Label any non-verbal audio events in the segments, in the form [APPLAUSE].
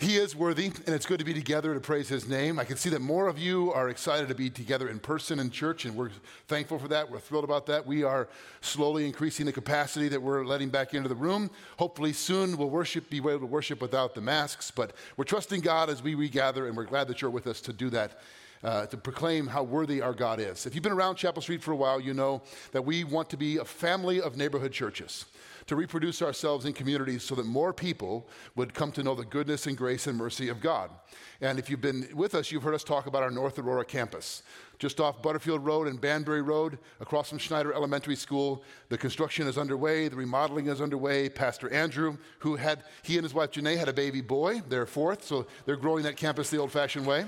He is worthy, and it's good to be together to praise His name. I can see that more of you are excited to be together in person in church, and we're thankful for that. We're thrilled about that. We are slowly increasing the capacity that we're letting back into the room. Hopefully, soon we'll worship, be able to worship without the masks, but we're trusting God as we regather, and we're glad that you're with us to do that. Uh, to proclaim how worthy our God is. If you've been around Chapel Street for a while, you know that we want to be a family of neighborhood churches to reproduce ourselves in communities so that more people would come to know the goodness and grace and mercy of God. And if you've been with us, you've heard us talk about our North Aurora campus. Just off Butterfield Road and Banbury Road, across from Schneider Elementary School, the construction is underway, the remodeling is underway. Pastor Andrew, who had, he and his wife Janae had a baby boy, they're fourth, so they're growing that campus the old fashioned way.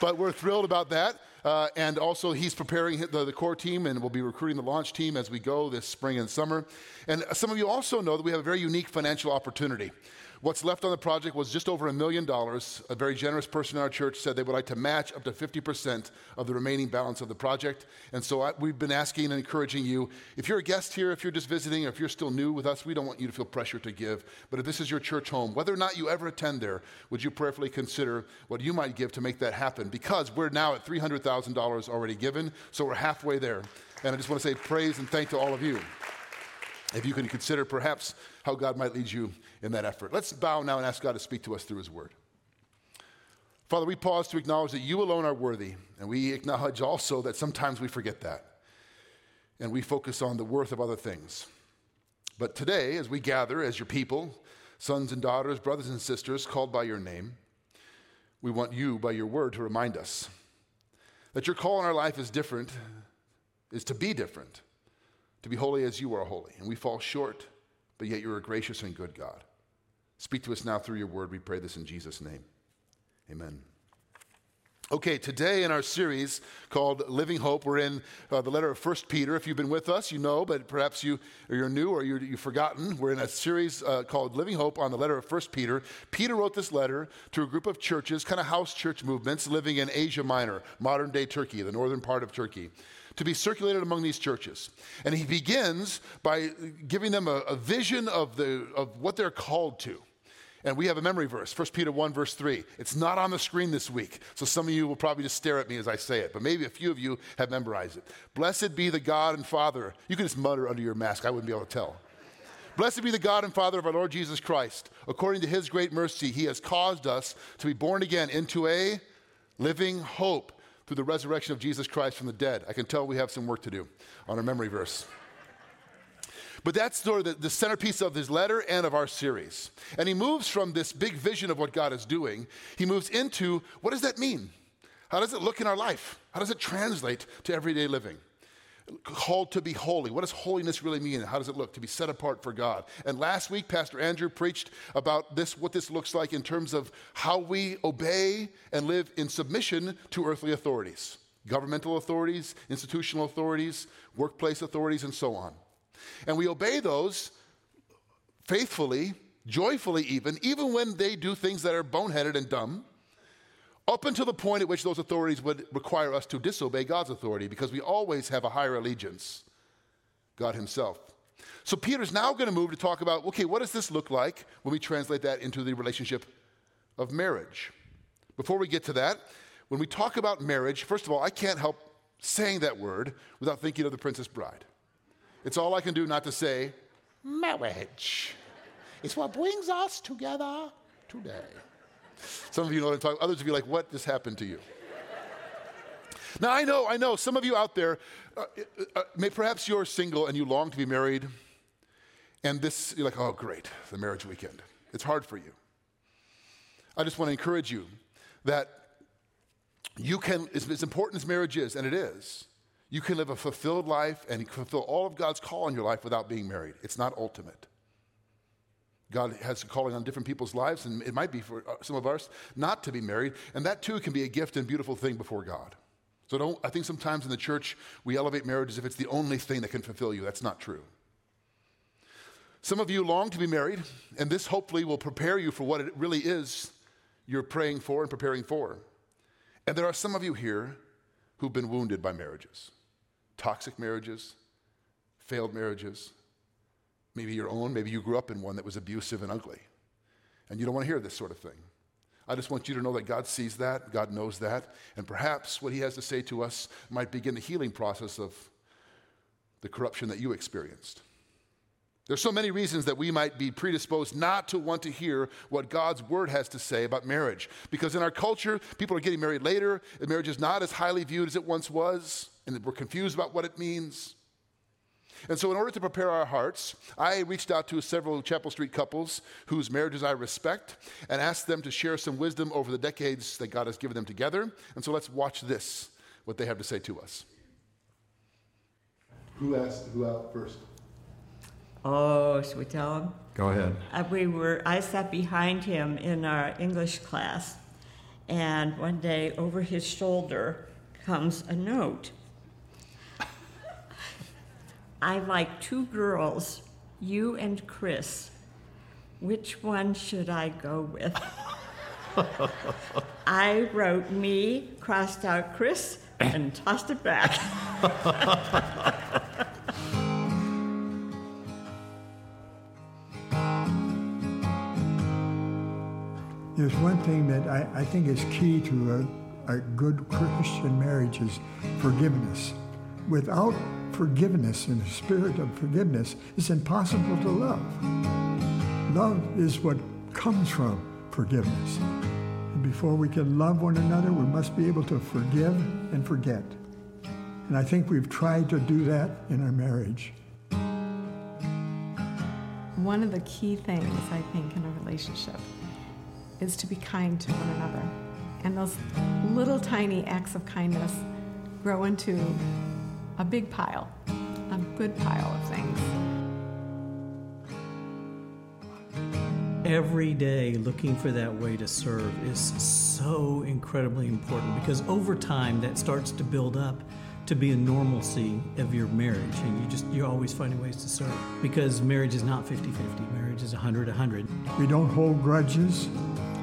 But we're thrilled about that. Uh, and also, he's preparing the, the, core team and will be recruiting the launch team as we go this spring and summer. And some of you also know that we have a very unique financial opportunity. What's left on the project was just over a million dollars. A very generous person in our church said they would like to match up to 50% of the remaining balance of the project. And so I, we've been asking and encouraging you if you're a guest here, if you're just visiting, or if you're still new with us, we don't want you to feel pressure to give. But if this is your church home, whether or not you ever attend there, would you prayerfully consider what you might give to make that happen? Because we're now at $300,000 already given, so we're halfway there. And I just want to say praise and thank to all of you if you can consider perhaps how God might lead you in that effort. Let's bow now and ask God to speak to us through His Word. Father, we pause to acknowledge that you alone are worthy, and we acknowledge also that sometimes we forget that, and we focus on the worth of other things. But today, as we gather as your people, sons and daughters, brothers and sisters called by your name, we want you, by your word, to remind us that your call in our life is different, is to be different to be holy as you are holy. And we fall short, but yet you're a gracious and good God. Speak to us now through your word. We pray this in Jesus' name. Amen. Okay, today in our series called Living Hope, we're in uh, the letter of First Peter. If you've been with us, you know, but perhaps you, or you're new or you have forgotten. We're in a series uh, called Living Hope on the letter of First Peter. Peter wrote this letter to a group of churches, kind of house church movements, living in Asia Minor, modern day Turkey, the northern part of Turkey to be circulated among these churches. And he begins by giving them a, a vision of, the, of what they're called to. And we have a memory verse, 1 Peter 1, verse 3. It's not on the screen this week, so some of you will probably just stare at me as I say it, but maybe a few of you have memorized it. Blessed be the God and Father. You can just mutter under your mask, I wouldn't be able to tell. Blessed be the God and Father of our Lord Jesus Christ. According to his great mercy, he has caused us to be born again into a living hope through the resurrection of Jesus Christ from the dead. I can tell we have some work to do on our memory verse. But that's sort of the, the, centerpiece of his letter and of our series. And he moves from this big vision of what God is doing, he moves into what does that mean? How does it look in our life? How does it translate to everyday living? Called to be holy. What does holiness really mean? How does it look to be set apart for God? And last week, Pastor Andrew preached about this, what this looks like in terms of how we obey and live in submission to earthly authorities, governmental authorities, institutional authorities, workplace authorities, and so on. And we obey those faithfully, joyfully, even, even when they do things that are boneheaded and dumb up until the point at which those authorities would require us to disobey God's authority because we always have a higher allegiance, God Himself. So Peter's now going to move to talk about okay, what does this look like when we translate that into the relationship of marriage? Before we get to that, when we talk about marriage, first of all, I can't help saying that word without thinking of the Princess Bride. It's all I can do not to say marriage. It's what brings us together today. Some of you know what I'm talking Others of you like, what just happened to you? now, I know, I know, some of you out there, uh, uh, uh, may, perhaps you're single and you long to be married, and this, you're like, oh, great, the marriage weekend. It's hard for you. I just want to encourage you that you can, as, as important as marriage is, and it is, you can live a fulfilled life and fulfill all of God's call in your life without being married. It's not ultimate. God has a calling on different people's lives, and it might be for uh, some of us not to be married, and that too can be a gift and beautiful thing before God. So don't, I think sometimes in the church we elevate marriage as if it's the only thing that can fulfill you. That's not true. Some of you long to be married, and this hopefully will prepare you for what it really is you're praying for and preparing for. And there are some of you here who've been wounded by marriages toxic marriages, failed marriages, maybe your own, maybe you grew up in one that was abusive and ugly. And you don't want to hear this sort of thing. I just want you to know that God sees that, God knows that, and perhaps what He has to say to us might begin the healing process of the corruption that you experienced. There's so many reasons that we might be predisposed not to want to hear what God's word has to say about marriage. Because in our culture, people are getting married later, and marriage is not as highly viewed as it once was, and we're confused about what it means. And so, in order to prepare our hearts, I reached out to several Chapel Street couples whose marriages I respect and asked them to share some wisdom over the decades that God has given them together. And so, let's watch this, what they have to say to us. Who asked who out first? Oh, should we tell him? Go ahead. Uh, we were. I sat behind him in our English class, and one day over his shoulder comes a note. I like two girls, you and Chris. Which one should I go with? [LAUGHS] I wrote me, crossed out Chris, and tossed it back. [LAUGHS] There's one thing that I, I think is key to a, a good Christian marriage is forgiveness. Without forgiveness and a spirit of forgiveness, it's impossible to love. Love is what comes from forgiveness. And before we can love one another, we must be able to forgive and forget. And I think we've tried to do that in our marriage. One of the key things, I think, in a relationship is to be kind to one another. And those little tiny acts of kindness grow into a big pile, a good pile of things. Every day looking for that way to serve is so incredibly important because over time that starts to build up to be a normalcy of your marriage and you just you're always finding ways to serve because marriage is not 50-50 marriage is 100-100 We don't hold grudges.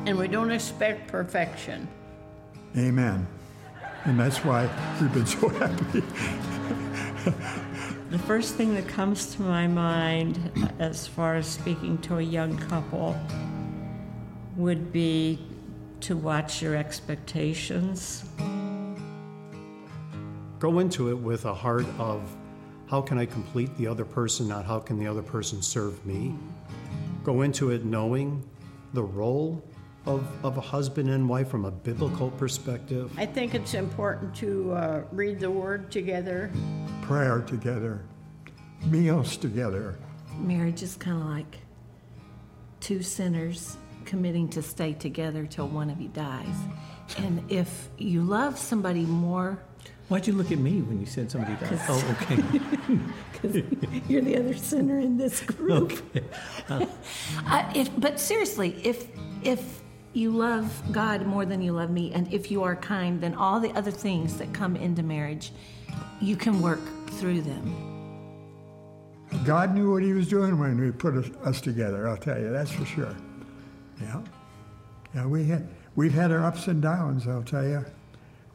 And we don't expect perfection. Amen. And that's why we've been so [LAUGHS] happy. The first thing that comes to my mind as far as speaking to a young couple would be to watch your expectations. Go into it with a heart of how can I complete the other person, not how can the other person serve me. Go into it knowing the role of, of a husband and wife from a biblical perspective. I think it's important to uh, read the Word together. Prayer together, meals together. Marriage is kind of like two sinners committing to stay together till one of you dies. And if you love somebody more, why'd you look at me when you said somebody died oh okay [LAUGHS] because you're the other sinner in this group. okay [LAUGHS] Uh, if, but seriously, if if you love God more than you love me, and if you are kind, then all the other things that come into marriage, you can work through them. God knew what he was doing when He put us, us together, I'll tell you, that's for sure. Yeah. Yeah, we had, we've had our ups and downs, I'll tell you.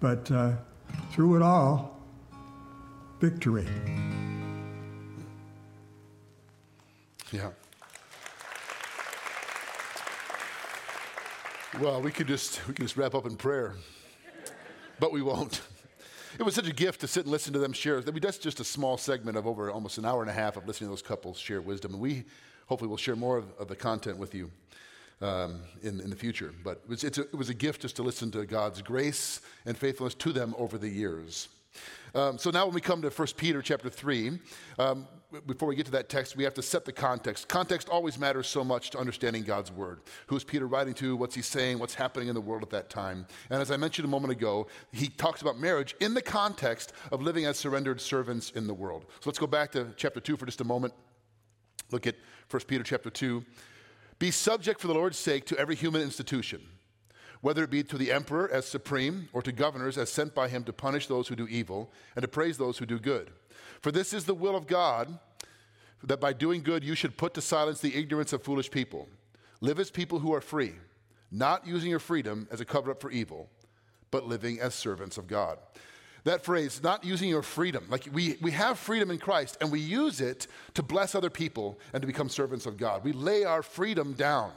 But uh, through it all, victory. Yeah. Well, we could just we could just wrap up in prayer, but we won't. It was such a gift to sit and listen to them share. I mean, that's just a small segment of over almost an hour and a half of listening to those couples share wisdom, and we hopefully will share more of, of the content with you um, in, in the future. But it was, a, it was a gift just to listen to God's grace and faithfulness to them over the years. Um, so now, when we come to 1 Peter chapter 3, um, before we get to that text, we have to set the context. Context always matters so much to understanding God's word. Who is Peter writing to? What's he saying? What's happening in the world at that time? And as I mentioned a moment ago, he talks about marriage in the context of living as surrendered servants in the world. So let's go back to chapter 2 for just a moment. Look at 1 Peter chapter 2. Be subject for the Lord's sake to every human institution whether it be to the emperor as supreme or to governors as sent by him to punish those who do evil and to praise those who do good. For this is the will of God, that by doing good you should put to silence the ignorance of foolish people. Live as people who are free, not using your freedom as a cover up for evil, but living as servants of God. that phrase, not using your freedom. Like we, we have freedom in Christ and we use it to bless other people and to become servants of God. We lay our freedom down.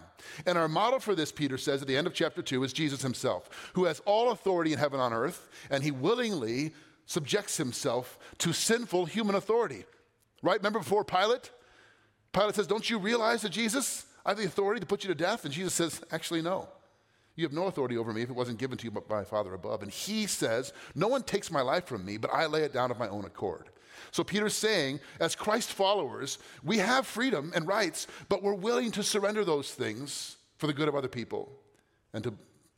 And our model for this, Peter says at the end of chapter 2, is Jesus himself, who has all authority in heaven on earth, and he willingly subjects himself to sinful human authority. Right? Remember before Pilate? Pilate says, Don't you realize that Jesus, I have the authority to put you to death? And Jesus says, Actually, no. You have no authority over me if it wasn't given to you by my Father above. And he says, No one takes my life from me, but I lay it down of my own accord. So Peter's saying, as Christ followers, we have freedom and rights, but we're willing to surrender those things for the good of other people and to,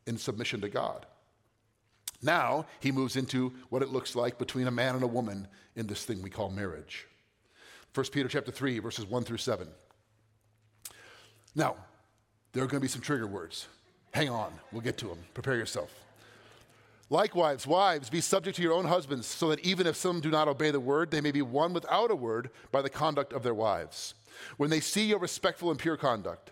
in submission to God. Now he moves into what it looks like between a man and a woman in this thing we call marriage. 1 Peter chapter 3, verses 1 through 7. Now, there are going to be some trigger words. Hang on, we'll get to them. Prepare yourself. Likewise, wives, be subject to your own husbands, so that even if some do not obey the word, they may be won without a word by the conduct of their wives. When they see your respectful and pure conduct,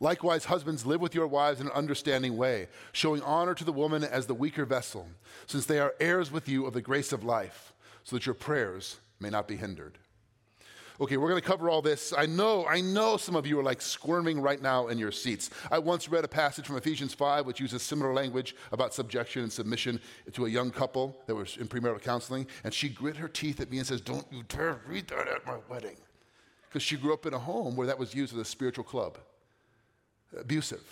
Likewise, husbands, live with your wives in an understanding way, showing honor to the woman as the weaker vessel, since they are heirs with you of the grace of life, so that your prayers may not be hindered. Okay, we're going to cover all this. I know, I know some of you are like squirming right now in your seats. I once read a passage from Ephesians 5 which uses similar language about subjection and submission to a young couple that was in premarital counseling, and she grit her teeth at me and says, Don't you dare read that at my wedding. Because she grew up in a home where that was used as a spiritual club. Abusive.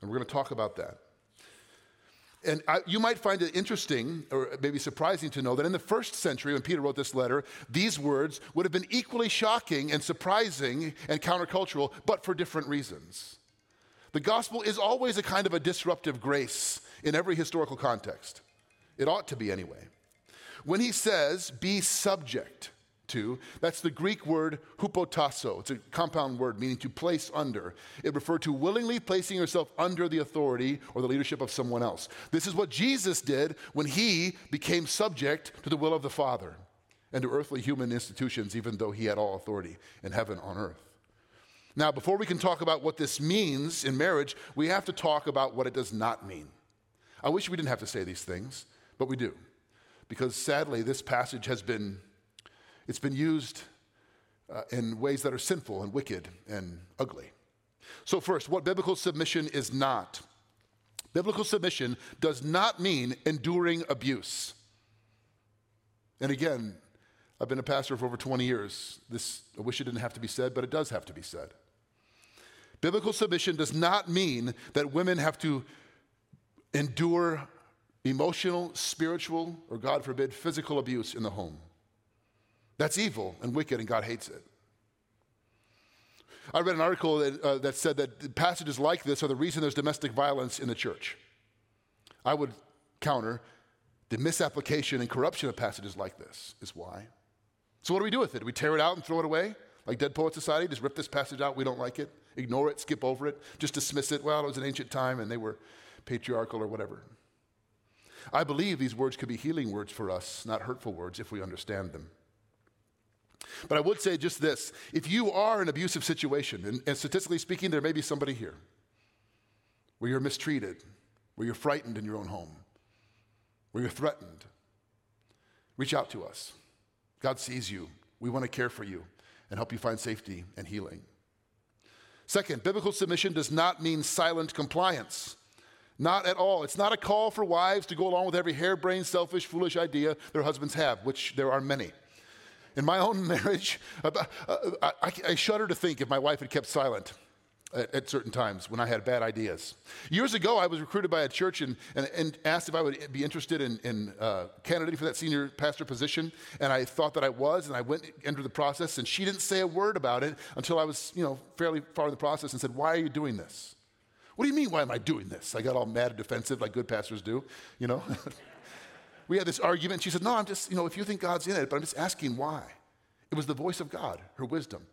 And we're going to talk about that. And I, you might find it interesting or maybe surprising to know that in the first century, when Peter wrote this letter, these words would have been equally shocking and surprising and countercultural, but for different reasons. The gospel is always a kind of a disruptive grace in every historical context. It ought to be anyway. When he says, be subject, to. That's the Greek word hupotasso. It's a compound word meaning to place under. It referred to willingly placing yourself under the authority or the leadership of someone else. This is what Jesus did when he became subject to the will of the Father and to earthly human institutions, even though he had all authority in heaven on earth. Now, before we can talk about what this means in marriage, we have to talk about what it does not mean. I wish we didn't have to say these things, but we do. Because sadly, this passage has been it's been used uh, in ways that are sinful and wicked and ugly. So, first, what biblical submission is not. Biblical submission does not mean enduring abuse. And again, I've been a pastor for over 20 years. This, I wish it didn't have to be said, but it does have to be said. Biblical submission does not mean that women have to endure emotional, spiritual, or God forbid, physical abuse in the home. That's evil and wicked, and God hates it. I read an article that, uh, that said that passages like this are the reason there's domestic violence in the church. I would counter the misapplication and corruption of passages like this is why. So, what do we do with it? Do we tear it out and throw it away? Like Dead Poet Society, just rip this passage out, we don't like it, ignore it, skip over it, just dismiss it. Well, it was an ancient time and they were patriarchal or whatever. I believe these words could be healing words for us, not hurtful words, if we understand them. But I would say just this if you are in an abusive situation, and, and statistically speaking, there may be somebody here where you're mistreated, where you're frightened in your own home, where you're threatened, reach out to us. God sees you. We want to care for you and help you find safety and healing. Second, biblical submission does not mean silent compliance. Not at all. It's not a call for wives to go along with every harebrained, selfish, foolish idea their husbands have, which there are many. In my own marriage, uh, I, I, I shudder to think if my wife had kept silent at, at, certain times when I had bad ideas. Years ago, I was recruited by a church and, and, and asked if I would be interested in, in uh, candidating for that senior pastor position. And I thought that I was, and I went into the process, and she didn't say a word about it until I was, you know, fairly far in the process and said, Why are you doing this? What do you mean, why am I doing this? I got all mad and defensive like good pastors do, you know? [LAUGHS] we had this argument. She said, No, I'm just, you know, if you think God's in it, but I'm just asking why. It was the voice of God, her wisdom,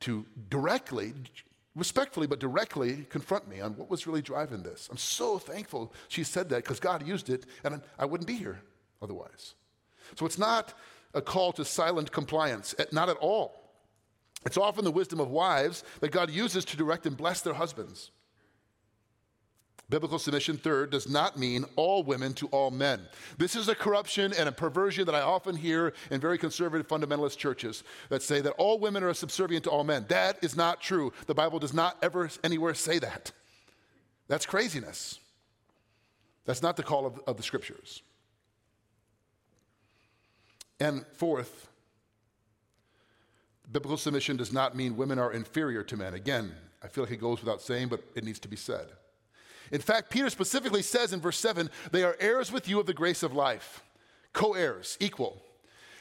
to directly, respectfully, but directly confront me on what was really driving this. I'm so thankful she said that because God used it and I wouldn't be here otherwise. So it's not a call to silent compliance, not at all. It's often the wisdom of wives that God uses to direct and bless their husbands. Biblical submission, third, does not mean all women to all men. This is a corruption and a perversion that I often hear in very conservative fundamentalist churches that say that all women are subservient to all men. That is not true. The Bible does not ever anywhere say that. That's craziness. That's not the call of, of the scriptures. And fourth, biblical submission does not mean women are inferior to men. Again, I feel like it goes without saying, but it needs to be said. In fact, Peter specifically says in verse 7 they are heirs with you of the grace of life, co heirs, equal.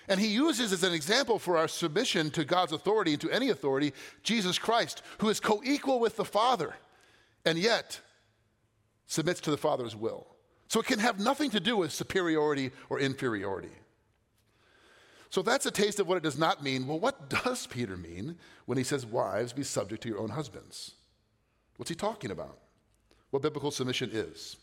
And he uses as an example for our submission to God's authority and to any authority Jesus Christ, who is co equal with the Father and yet submits to the Father's will. So it can have nothing to do with superiority or inferiority. So that's a taste of what it does not mean. Well, what does Peter mean when he says, Wives, be subject to your own husbands? What's he talking about? What biblical submission is.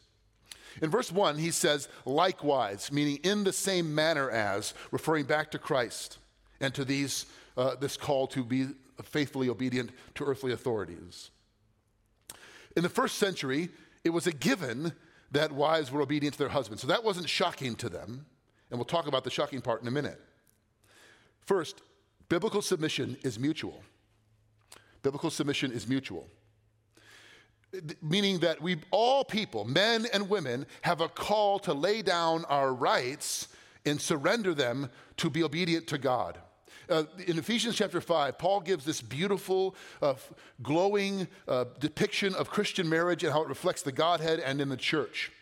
In verse 1, he says, likewise, meaning in the same manner as, referring back to Christ and to these, uh, this call to be faithfully obedient to earthly authorities. In the first century, it was a given that wives were obedient to their husbands. So that wasn't shocking to them. And we'll talk about the shocking part in a minute. First, biblical submission is mutual. Biblical submission is mutual meaning that we all people, men and women, have a call to lay down our rights and surrender them to be obedient to God. Uh, in Ephesians chapter 5, Paul gives this beautiful, uh, glowing uh, depiction of Christian marriage and how it reflects the Godhead and in the church.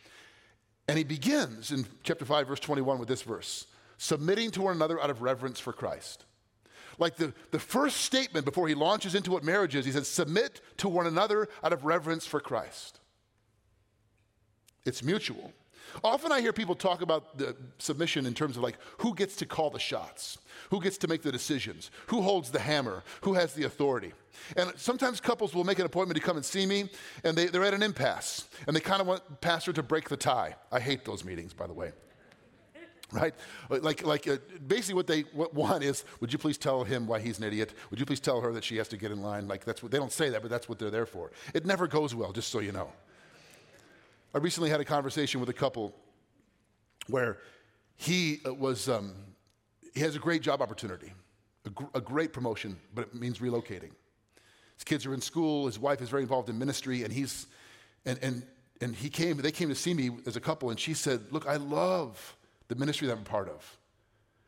And he begins in chapter 5, verse 21 with this verse submitting to one another out of reverence for Christ. Like the, the first statement before he launches into what marriage is, he says, Submit to one another out of reverence for Christ. It's mutual. Often I hear people talk about the submission in terms of like who gets to call the shots, who gets to make the decisions, who holds the hammer, who has the authority. And sometimes couples will make an appointment to come and see me, and they, they're at an impasse, and they kind of want pastor to break the tie. I hate those meetings, by the way right? Like, like uh, basically what they want is, would you please tell him why he's an idiot? Would you please tell her that she has to get in line? Like that's what, they don't say that, but that's what they're there for. It never goes well, just so you know. I recently had a conversation with a couple where he uh, was, um, he has a great job opportunity, a, gr- a great promotion, but it means relocating. His kids are in school, his wife is very involved in ministry, and he's, and, and, and he came, they came to see me as a couple, and she said, look, I love the ministry that I'm part of.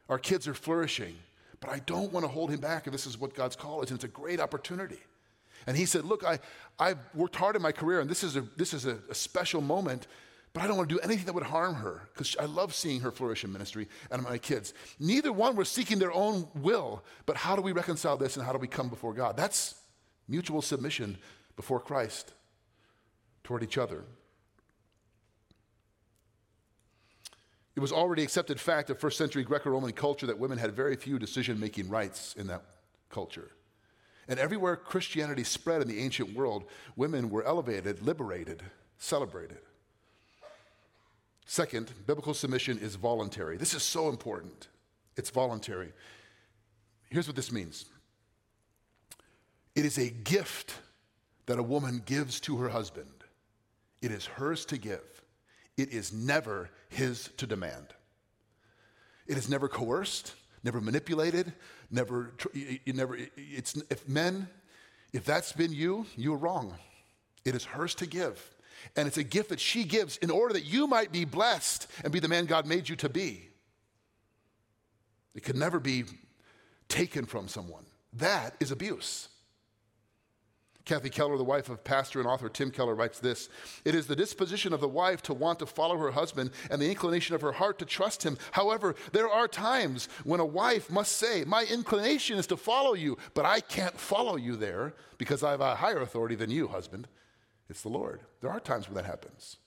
Our kids are flourishing, but I don't want to hold him back if this is what God's call is, and it's a great opportunity. And he said, Look, I, I've worked hard in my career, and this is a, this is a, a special moment, but I don't want to do anything that would harm her because I love seeing her flourish in ministry and my kids. Neither one were seeking their own will, but how do we reconcile this and how do we come before God? That's mutual submission before Christ toward each other. It was already accepted fact of first century Greco Roman culture that women had very few decision making rights in that culture. And everywhere Christianity spread in the ancient world, women were elevated, liberated, celebrated. Second, biblical submission is voluntary. This is so important. It's voluntary. Here's what this means it is a gift that a woman gives to her husband, it is hers to give. It is never his to demand. It is never coerced, never manipulated, never, you never, it's, if men, if that's been you, you're wrong. It is hers to give. And it's a gift that she gives in order that you might be blessed and be the man God made you to be. It can never be taken from someone. That is abuse. Kathy Keller, the wife of pastor and author Tim Keller, writes this It is the disposition of the wife to want to follow her husband and the inclination of her heart to trust him. However, there are times when a wife must say, My inclination is to follow you, but I can't follow you there because I have a higher authority than you, husband. It's the Lord. There are times when that happens.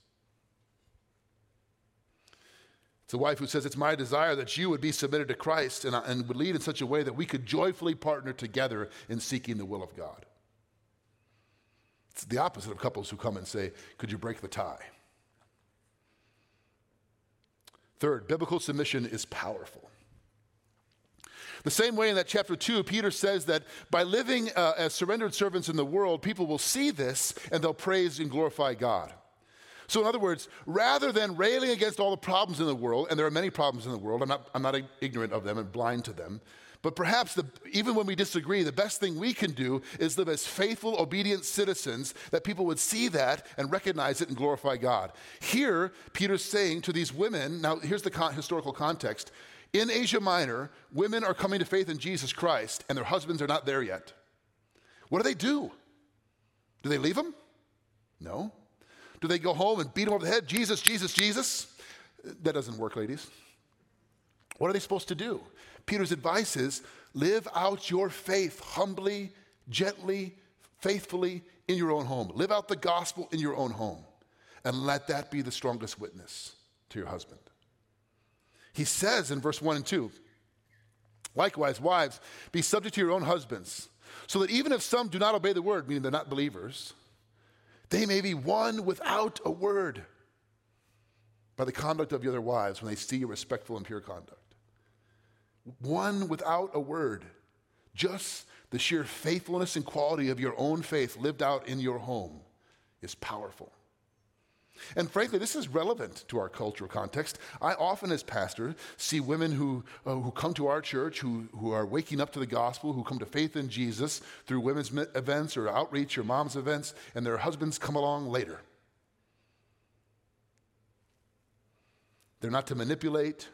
It's a wife who says, It's my desire that you would be submitted to Christ and, uh, and would lead in such a way that we could joyfully partner together in seeking the will of God. It's the opposite of couples who come and say, Could you break the tie? Third, biblical submission is powerful. The same way in that chapter 2, Peter says that by living uh, as surrendered servants in the world, people will see this and they'll praise and glorify God. So, in other words, rather than railing against all the problems in the world, and there are many problems in the world, I'm not, I'm not ignorant of them and blind to them, but perhaps the, even when we disagree, the best thing we can do is live as faithful, obedient citizens that people would see that and recognize it and glorify God. Here, Peter's saying to these women, now here's the con- historical context in Asia Minor, women are coming to faith in Jesus Christ and their husbands are not there yet. What do they do? Do they leave them? No. Do they go home and beat them over the head? Jesus, Jesus, Jesus? That doesn't work, ladies. What are they supposed to do? Peter's advice is live out your faith humbly, gently, faithfully in your own home. Live out the gospel in your own home and let that be the strongest witness to your husband. He says in verse 1 and 2 Likewise, wives, be subject to your own husbands, so that even if some do not obey the word, meaning they're not believers, they may be won without a word by the conduct of the other wives when they see your respectful and pure conduct. Won without a word. Just the sheer faithfulness and quality of your own faith lived out in your home is powerful. And frankly, this is relevant to our cultural context. I often, as pastor, see women who, uh, who come to our church, who, who are waking up to the gospel, who come to faith in Jesus through women's events or outreach or mom's events, and their husbands come along later. They're not to manipulate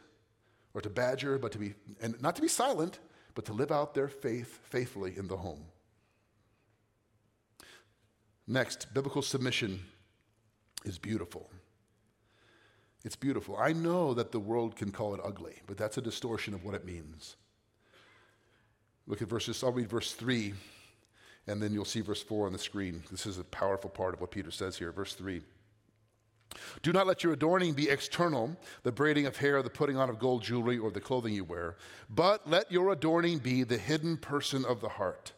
or to badger, but to be, and not to be silent, but to live out their faith faithfully in the home. Next, biblical submission is beautiful. It's beautiful. I know that the world can call it ugly, but that's a distortion of what it means. Look at verses, I'll read verse 3, and then you'll see verse 4 on the screen. This is a powerful part of what Peter says here. Verse 3. Do not let your adorning be external, the braiding of hair, the putting on of gold jewelry, or the clothing you wear, but let your adorning be the hidden person of the heart,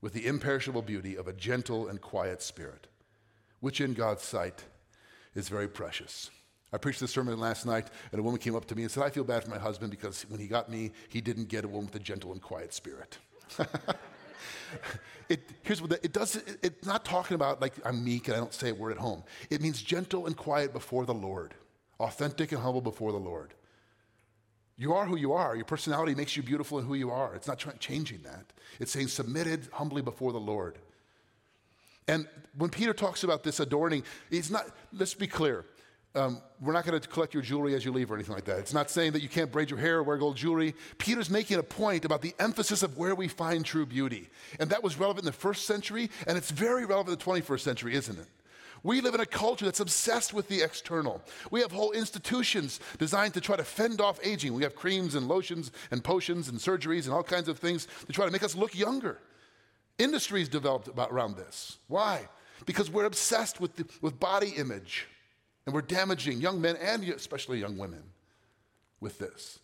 with the imperishable beauty of a gentle and quiet spirit which in God's sight is very precious. I preached this sermon last night, and a woman came up to me and said, I feel bad for my husband because when he got me, he didn't get a woman with a gentle and quiet spirit. [LAUGHS] it, here's what the, it does. It, it's not talking about like I'm meek and I don't say a word at home. It means gentle and quiet before the Lord, authentic and humble before the Lord. You are who you are. Your personality makes you beautiful in who you are. It's not changing that. It's saying submitted humbly before the Lord. And when Peter talks about this adorning, he's not, let's be clear. Um, we're not going to collect your jewelry as you leave or anything like that. It's not saying that you can't braid your hair or wear gold jewelry. Peter's making a point about the emphasis of where we find true beauty. And that was relevant in the first century, and it's very relevant in the 21st century, isn't it? We live in a culture that's obsessed with the external. We have whole institutions designed to try to fend off aging. We have creams and lotions and potions and surgeries and all kinds of things to try to make us look younger. Industries developed about, around this. Why? Because we're obsessed with, the, with body image and we're damaging young men and especially young women with this.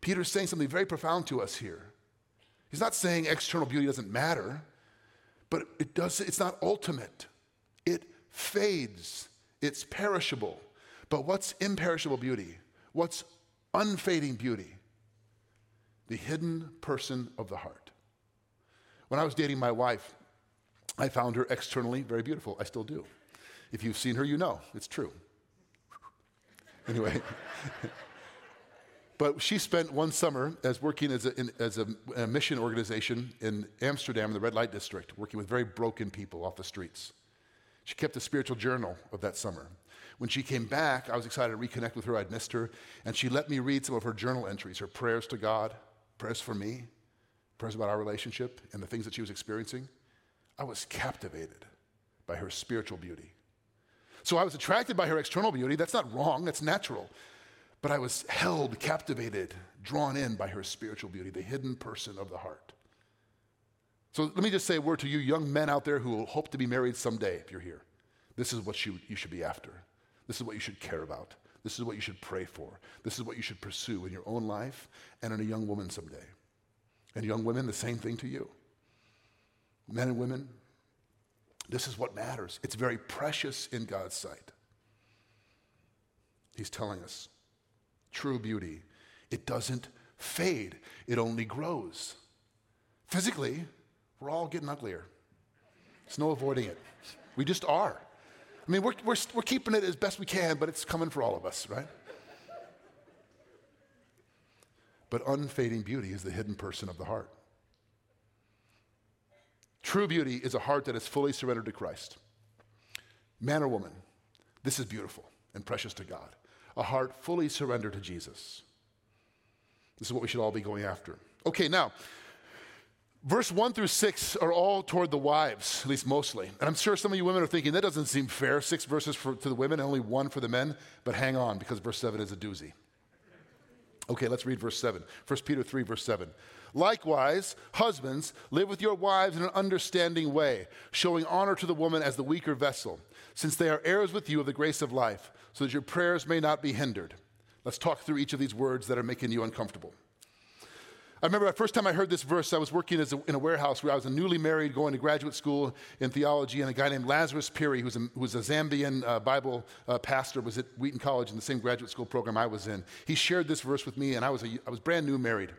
Peter's saying something very profound to us here. He's not saying external beauty doesn't matter, but it does, it's not ultimate. It fades, it's perishable. But what's imperishable beauty? What's unfading beauty? The hidden person of the heart. When I was dating my wife, I found her externally very beautiful. I still do. If you've seen her, you know it's true. Anyway. but she spent one summer as working as, a, in, as a, a, mission organization in Amsterdam, in the red light district, working with very broken people off the streets. She kept a spiritual journal of that summer. When she came back, I was excited to reconnect with her. I'd missed her. And she let me read some of her journal entries, her prayers to God, prayers for me prayers about our relationship and the things that she was experiencing, I was captivated by her spiritual beauty. So I was attracted by her external beauty. That's not wrong, that's natural. But I was held, captivated, drawn in by her spiritual beauty, the hidden person of the heart. So let me just say a word to you young men out there who will hope to be married someday if you're here. This is what you, you should be after. This is what you should care about. This is what you should pray for. This is what you should pursue in your own life and in a young woman someday. And young women, the same thing to you. Men and women, this is what matters. It's very precious in God's sight. He's telling us true beauty, it doesn't fade, it only grows. Physically, we're all getting uglier. There's no avoiding it. We just are. I mean, we're, we're, we're keeping it as best we can, but it's coming for all of us, right? But unfading beauty is the hidden person of the heart. True beauty is a heart that is fully surrendered to Christ. Man or woman, this is beautiful and precious to God. A heart fully surrendered to Jesus. This is what we should all be going after. Okay, now, verse 1 through 6 are all toward the wives, at least mostly. And I'm sure some of you women are thinking, that doesn't seem fair. Six verses for, to the women, and only one for the men. But hang on, because verse 7 is a doozy. Okay, let's read verse 7. 1 Peter 3, verse 7. Likewise, husbands, live with your wives in an understanding way, showing honor to the woman as the weaker vessel, since they are heirs with you of the grace of life, so that your prayers may not be hindered. Let's talk through each of these words that are making you uncomfortable. I remember the first time I heard this verse, I was working a, in a warehouse where I was a newly married, going to graduate school in theology, and a guy named Lazarus Perry, who was a, a Zambian uh, Bible uh, pastor, was at Wheaton College in the same graduate school program I was in. He shared this verse with me, and I was, a, I was brand new married.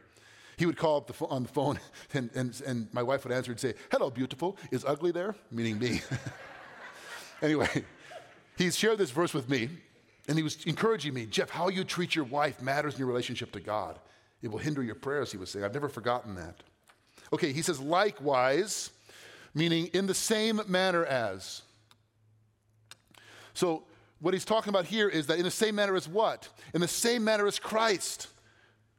He would call up the on the phone, [LAUGHS] and, and, and my wife would answer and say, Hello, beautiful. Is ugly there? Meaning me. [LAUGHS] anyway, he shared this verse with me, and he was encouraging me Jeff, how you treat your wife matters in your relationship to God. It will hinder your prayers, he was saying. I've never forgotten that. Okay, he says, likewise, meaning in the same manner as. So, what he's talking about here is that in the same manner as what? In the same manner as Christ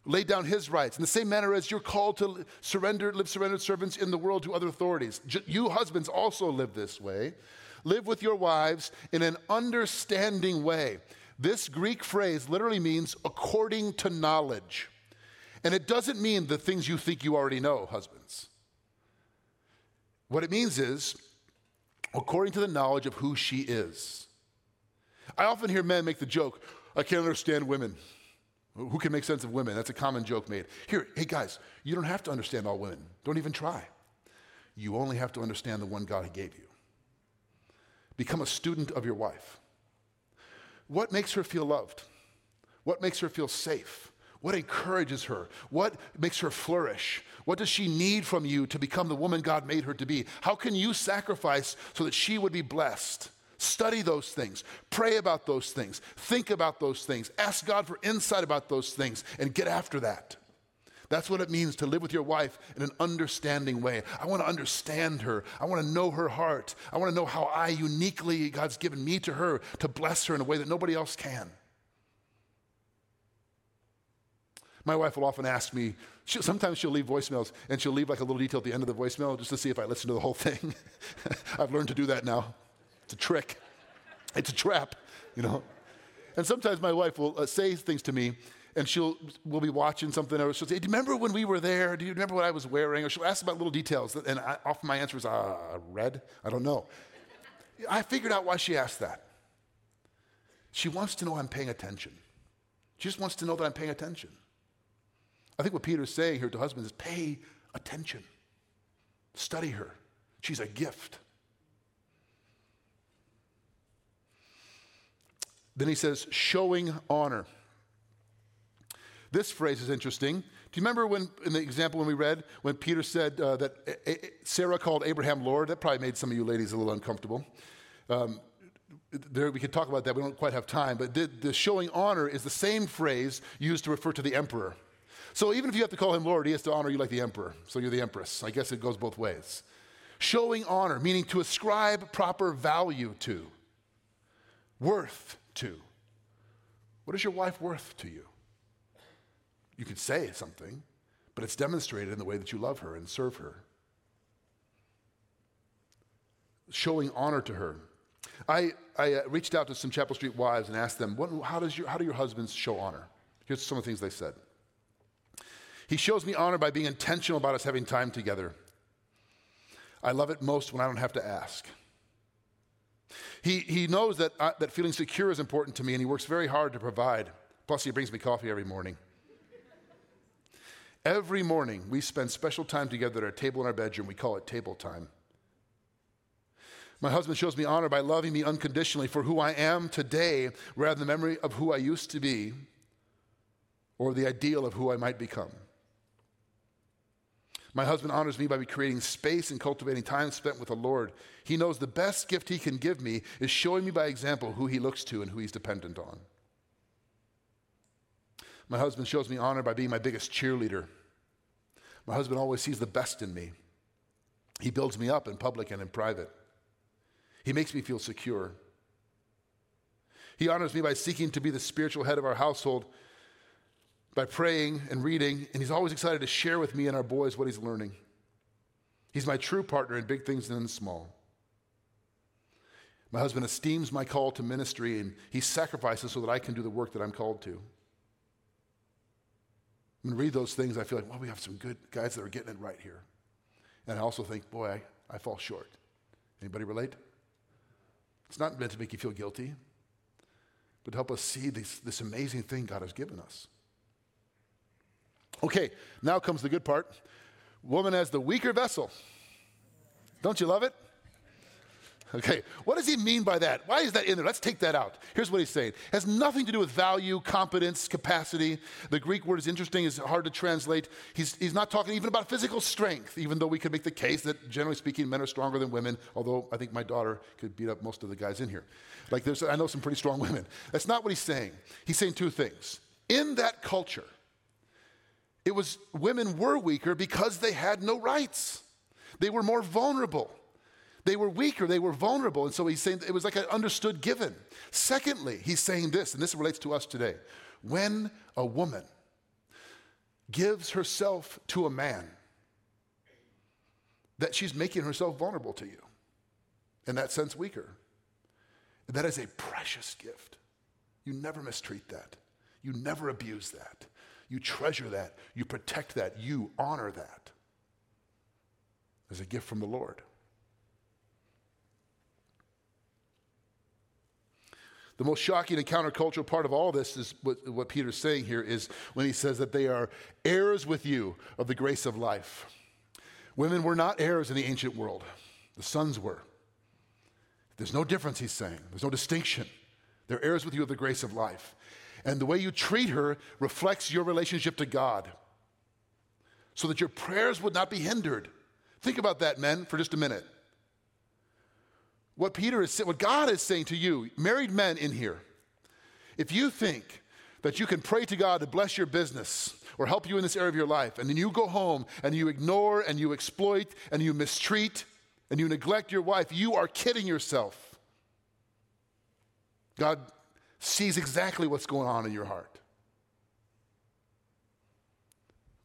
laid down his rights, in the same manner as you're called to surrender, live surrendered servants in the world to other authorities. You husbands also live this way. Live with your wives in an understanding way. This Greek phrase literally means according to knowledge. And it doesn't mean the things you think you already know, husbands. What it means is, according to the knowledge of who she is. I often hear men make the joke, I can't understand women. Who can make sense of women? That's a common joke made. Here, hey guys, you don't have to understand all women. Don't even try. You only have to understand the one God gave you. Become a student of your wife. What makes her feel loved? What makes her feel safe? What encourages her? What makes her flourish? What does she need from you to become the woman God made her to be? How can you sacrifice so that she would be blessed? Study those things. Pray about those things. Think about those things. Ask God for insight about those things and get after that. That's what it means to live with your wife in an understanding way. I want to understand her. I want to know her heart. I want to know how I uniquely, God's given me to her to bless her in a way that nobody else can. My wife will often ask me, she'll, sometimes she'll leave voicemails and she'll leave like a little detail at the end of the voicemail just to see if I listen to the whole [LAUGHS] thing. I've learned to do that now. It's a trick, it's a trap, you know. And sometimes my wife will uh, say things to me and she'll we'll be watching something or she'll say, Do you remember when we were there? Do you remember what I was wearing? Or she'll ask about little details. And I, often my answer is, uh, red? I don't know. I figured out why she asked that. She wants to know I'm paying attention. She just wants to know that I'm paying attention. I think what Peter's saying here to husbands is pay attention, study her. She's a gift. Then he says, showing honor. This phrase is interesting. Do you remember when, in the example when we read, when Peter said uh, that Sarah called Abraham Lord? That probably made some of you ladies a little uncomfortable. Um, there, we could talk about that. We don't quite have time. But the, the showing honor is the same phrase used to refer to the emperor. So even if you have to call him Lord, he has to honor you like the emperor. So you're the empress. I guess it goes both ways. Showing honor, meaning to ascribe proper value to, worth to. What is your wife worth to you? You could say something, but it's demonstrated in the way that you love her and serve her. Showing honor to her. I, I uh, reached out to some Chapel Street wives and asked them, what, how, does your, how do your husbands show honor? Here's some of the things they said. He shows me honor by being intentional about us having time together. I love it most when I don't have to ask. He, he knows that, uh, that feeling secure is important to me, and he works very hard to provide. Plus, he brings me coffee every morning. Every morning, we spend special time together at our table in our bedroom. We call it table time. My husband shows me honor by loving me unconditionally for who I am today rather than the memory of who I used to be or the ideal of who I might become. My husband honors me by creating space and cultivating time spent with the Lord. He knows the best gift he can give me is showing me by example who he looks to and who he's dependent on. My husband shows me honor by being my biggest cheerleader. My husband always sees the best in me. He builds me up in public and in private. He makes me feel secure. He honors me by seeking to be the spiritual head of our household, by praying and reading, and he's always excited to share with me and our boys what he's learning. He's my true partner in big things and in small. My husband esteems my call to ministry and he sacrifices so that I can do the work that I'm called to. When I read those things, I feel like, well, we have some good guys that are getting it right here. And I also think, boy, I, I fall short. Anybody relate? It's not meant to make you feel guilty, but to help us see this, this amazing thing God has given us. Okay, now comes the good part. Woman as the weaker vessel. Don't you love it? Okay, what does he mean by that? Why is that in there? Let's take that out. Here's what he's saying. It has nothing to do with value, competence, capacity. The Greek word is interesting, is hard to translate. He's, he's not talking even about physical strength, even though we could make the case that generally speaking, men are stronger than women, although I think my daughter could beat up most of the guys in here. Like there's, I know some pretty strong [LAUGHS] women. That's not what he's saying. He's saying two things. In that culture, it was women were weaker because they had no rights. They were more vulnerable. They were weaker, they were vulnerable. And so he's saying it was like an understood given. Secondly, he's saying this, and this relates to us today. When a woman gives herself to a man, that she's making herself vulnerable to you. In that sense, weaker. That is a precious gift. You never mistreat that. You never abuse that. You treasure that. You protect that. You honor that as a gift from the Lord. The most shocking and countercultural part of all this is what, what Peter's saying here is when he says that they are heirs with you of the grace of life. Women were not heirs in the ancient world, the sons were. There's no difference, he's saying. There's no distinction. They're heirs with you of the grace of life. And the way you treat her reflects your relationship to God so that your prayers would not be hindered. Think about that, men, for just a minute what Peter is what God is saying to you, married men in here. If you think that you can pray to God to bless your business or help you in this area of your life, and then you go home and you ignore and you exploit and you mistreat and you neglect your wife, you are kidding yourself. God sees exactly what's going on in your heart.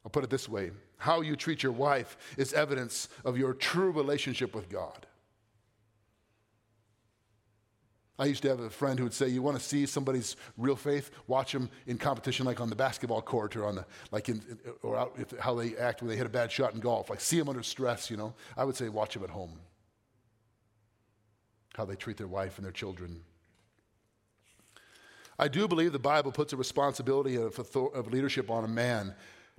I'll put it this way how you treat your wife is evidence of your true relationship with God. I used to have a friend who would say, "You want to see somebody's real faith? Watch them in competition, like on the basketball court or on the like, in, or out, if, how they act when they hit a bad shot in golf. Like see them under stress. You know, I would say watch them at home. How they treat their wife and their children. I do believe the Bible puts a responsibility of, of leadership on a man,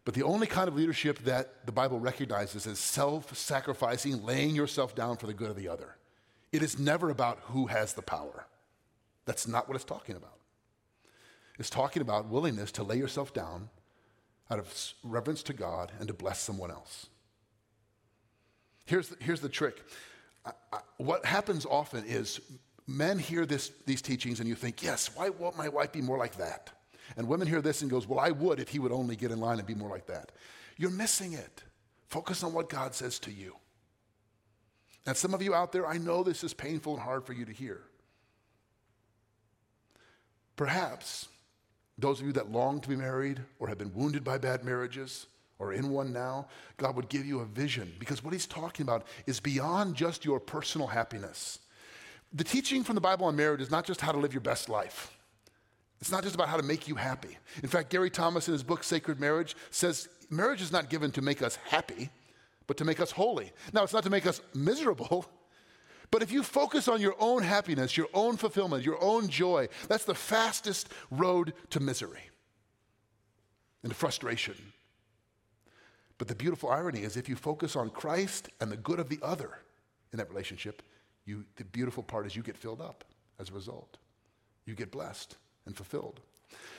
but the only kind of leadership that the Bible recognizes is self-sacrificing, laying yourself down for the good of the other. It is never about who has the power. That's not what it's talking about. It's talking about willingness to lay yourself down out of reverence to God and to bless someone else. Here's the, here's the trick. I, I, what happens often is men hear this, these teachings and you think, yes, why won't my wife be more like that? And women hear this and goes, well, I would if he would only get in line and be more like that. You're missing it. Focus on what God says to you. And some of you out there, I know this is painful and hard for you to hear. Perhaps those of you that long to be married or have been wounded by bad marriages or in one now, God would give you a vision because what he's talking about is beyond just your personal happiness. The teaching from the Bible on marriage is not just how to live your best life. It's not just about how to make you happy. In fact, Gary Thomas in his book Sacred Marriage says marriage is not given to make us happy, but to make us holy. Now, it's not to make us miserable, [LAUGHS] But if you focus on your own happiness, your own fulfillment, your own joy, that's the fastest road to misery and frustration. But the beautiful irony is if you focus on Christ and the good of the other in that relationship, you, the beautiful part is you get filled up as a result. You get blessed and fulfilled.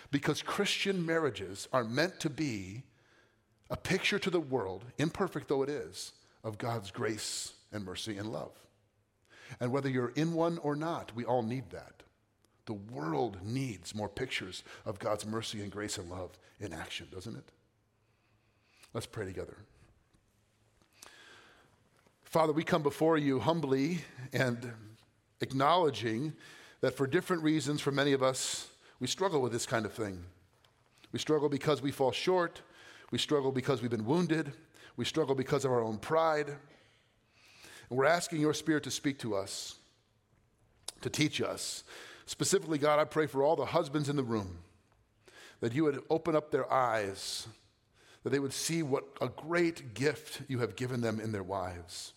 Because Christian marriages are meant to be a picture to the world, imperfect though it is, of God's grace and mercy and love. And whether you're in one or not, we all need that. The world needs more pictures of God's mercy and grace and love in action, doesn't it? Let's pray together. Father, we come before you humbly and acknowledging that for different reasons, for many of us, we struggle with this kind of thing. We struggle because we fall short. We struggle because we've been wounded. We struggle because of our own pride. And we're asking your Spirit to speak to us, to teach us. Specifically, God, I pray for all the husbands in the room that you would open up their eyes, that they would see what a great gift you have given them in their wives.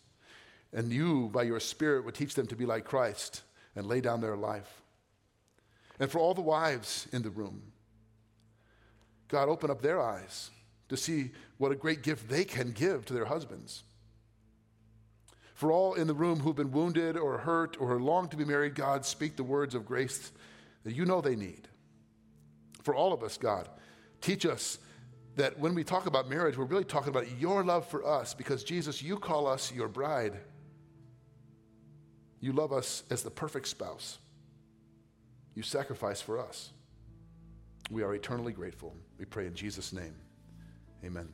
And you, by your Spirit, would teach them to be like Christ and lay down their life. And for all the wives in the room, God, open up their eyes to see what a great gift they can give to their husbands. For all in the room who've been wounded or hurt or long to be married, God, speak the words of grace that you know they need. For all of us, God, teach us that when we talk about marriage, we're really talking about your love for us because, Jesus, you call us your bride. You love us as the perfect spouse. You sacrifice for us. We are eternally grateful. We pray in Jesus' name. Amen.